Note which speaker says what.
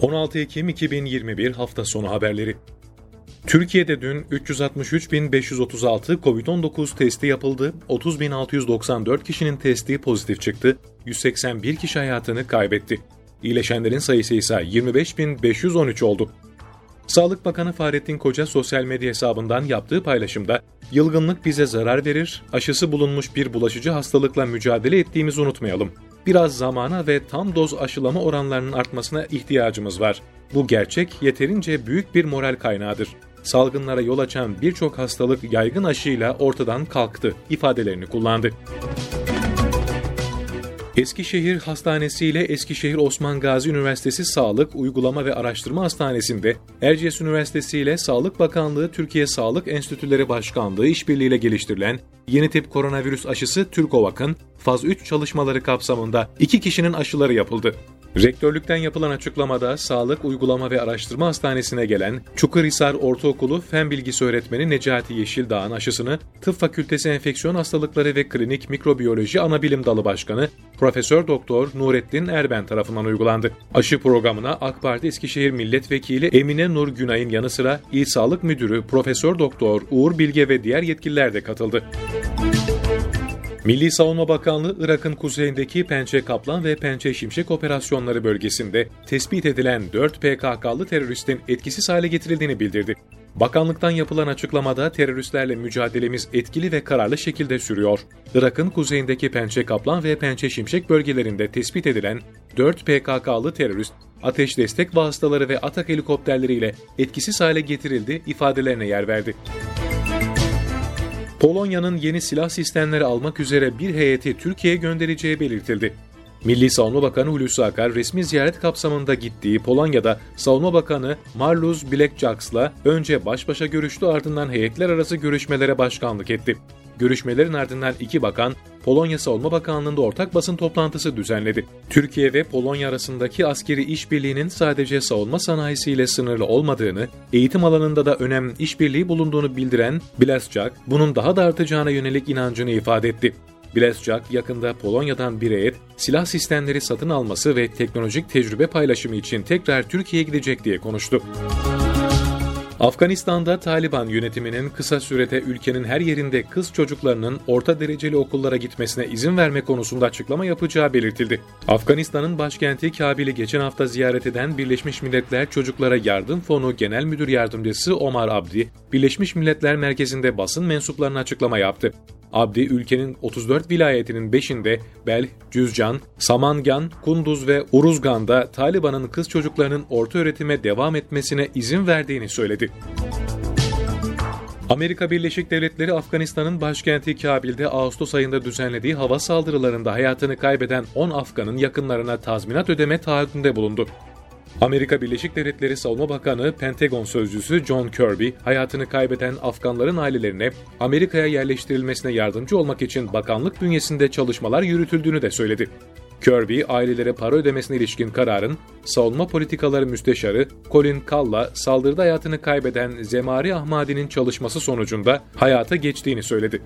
Speaker 1: 16 Ekim 2021 hafta sonu haberleri. Türkiye'de dün 363.536 COVID-19 testi yapıldı, 30.694 kişinin testi pozitif çıktı, 181 kişi hayatını kaybetti. İyileşenlerin sayısı ise 25.513 oldu. Sağlık Bakanı Fahrettin Koca sosyal medya hesabından yaptığı paylaşımda, yılgınlık bize zarar verir, aşısı bulunmuş bir bulaşıcı hastalıkla mücadele ettiğimizi unutmayalım. Biraz zamana ve tam doz aşılama oranlarının artmasına ihtiyacımız var. Bu gerçek yeterince büyük bir moral kaynağıdır. Salgınlara yol açan birçok hastalık yaygın aşıyla ortadan kalktı ifadelerini kullandı. Eskişehir Hastanesi ile Eskişehir Osman Gazi Üniversitesi Sağlık Uygulama ve Araştırma Hastanesi'nde Erciyes Üniversitesi ile Sağlık Bakanlığı Türkiye Sağlık Enstitüleri Başkanlığı işbirliğiyle geliştirilen yeni tip koronavirüs aşısı Türkovak'ın faz 3 çalışmaları kapsamında iki kişinin aşıları yapıldı. Rektörlükten yapılan açıklamada Sağlık Uygulama ve Araştırma Hastanesi'ne gelen Çukurhisar Ortaokulu Fen Bilgisi Öğretmeni Necati Yeşildağ'ın aşısını Tıp Fakültesi Enfeksiyon Hastalıkları ve Klinik Mikrobiyoloji Anabilim Dalı Başkanı Profesör Doktor Nurettin Erben tarafından uygulandı. Aşı programına AK Parti Eskişehir Milletvekili Emine Nur Günay'ın yanı sıra İl Sağlık Müdürü Profesör Doktor Uğur Bilge ve diğer yetkililer de katıldı. Milli Savunma Bakanlığı Irak'ın kuzeyindeki Pençe Kaplan ve Pençe Şimşek operasyonları bölgesinde tespit edilen 4 PKK'lı teröristin etkisiz hale getirildiğini bildirdi. Bakanlıktan yapılan açıklamada teröristlerle mücadelemiz etkili ve kararlı şekilde sürüyor. Irak'ın kuzeyindeki Pençe Kaplan ve Pençe Şimşek bölgelerinde tespit edilen 4 PKK'lı terörist ateş destek vasıtaları ve atak helikopterleriyle etkisiz hale getirildi ifadelerine yer verdi. Polonya'nın yeni silah sistemleri almak üzere bir heyeti Türkiye'ye göndereceği belirtildi. Milli Savunma Bakanı Hulusi Akar resmi ziyaret kapsamında gittiği Polonya'da Savunma Bakanı Marluz Bilekjaks'la önce baş başa görüştü ardından heyetler arası görüşmelere başkanlık etti. Görüşmelerin ardından iki bakan Polonya Savunma Bakanlığı'nda ortak basın toplantısı düzenledi. Türkiye ve Polonya arasındaki askeri işbirliğinin sadece savunma sanayisiyle sınırlı olmadığını, eğitim alanında da önemli işbirliği bulunduğunu bildiren Blasczak, bunun daha da artacağına yönelik inancını ifade etti. Blasczak yakında Polonya'dan bir heyet silah sistemleri satın alması ve teknolojik tecrübe paylaşımı için tekrar Türkiye'ye gidecek diye konuştu. Afganistan'da Taliban yönetiminin kısa sürede ülkenin her yerinde kız çocuklarının orta dereceli okullara gitmesine izin verme konusunda açıklama yapacağı belirtildi. Afganistan'ın başkenti Kabil'i geçen hafta ziyaret eden Birleşmiş Milletler Çocuklara Yardım Fonu Genel Müdür Yardımcısı Omar Abdi, Birleşmiş Milletler Merkezi'nde basın mensuplarına açıklama yaptı. Abdi ülkenin 34 vilayetinin 5'inde Bel, Cüzcan, Samangan, Kunduz ve Uruzgan'da Taliban'ın kız çocuklarının orta öğretime devam etmesine izin verdiğini söyledi. Amerika Birleşik Devletleri Afganistan'ın başkenti Kabil'de Ağustos ayında düzenlediği hava saldırılarında hayatını kaybeden 10 Afgan'ın yakınlarına tazminat ödeme taahhüdünde bulundu. Amerika Birleşik Devletleri Savunma Bakanı Pentagon Sözcüsü John Kirby, hayatını kaybeden Afganların ailelerine Amerika'ya yerleştirilmesine yardımcı olmak için bakanlık bünyesinde çalışmalar yürütüldüğünü de söyledi. Kirby, ailelere para ödemesine ilişkin kararın, savunma politikaları müsteşarı Colin Kall'a saldırıda hayatını kaybeden Zemari Ahmadi'nin çalışması sonucunda hayata geçtiğini söyledi.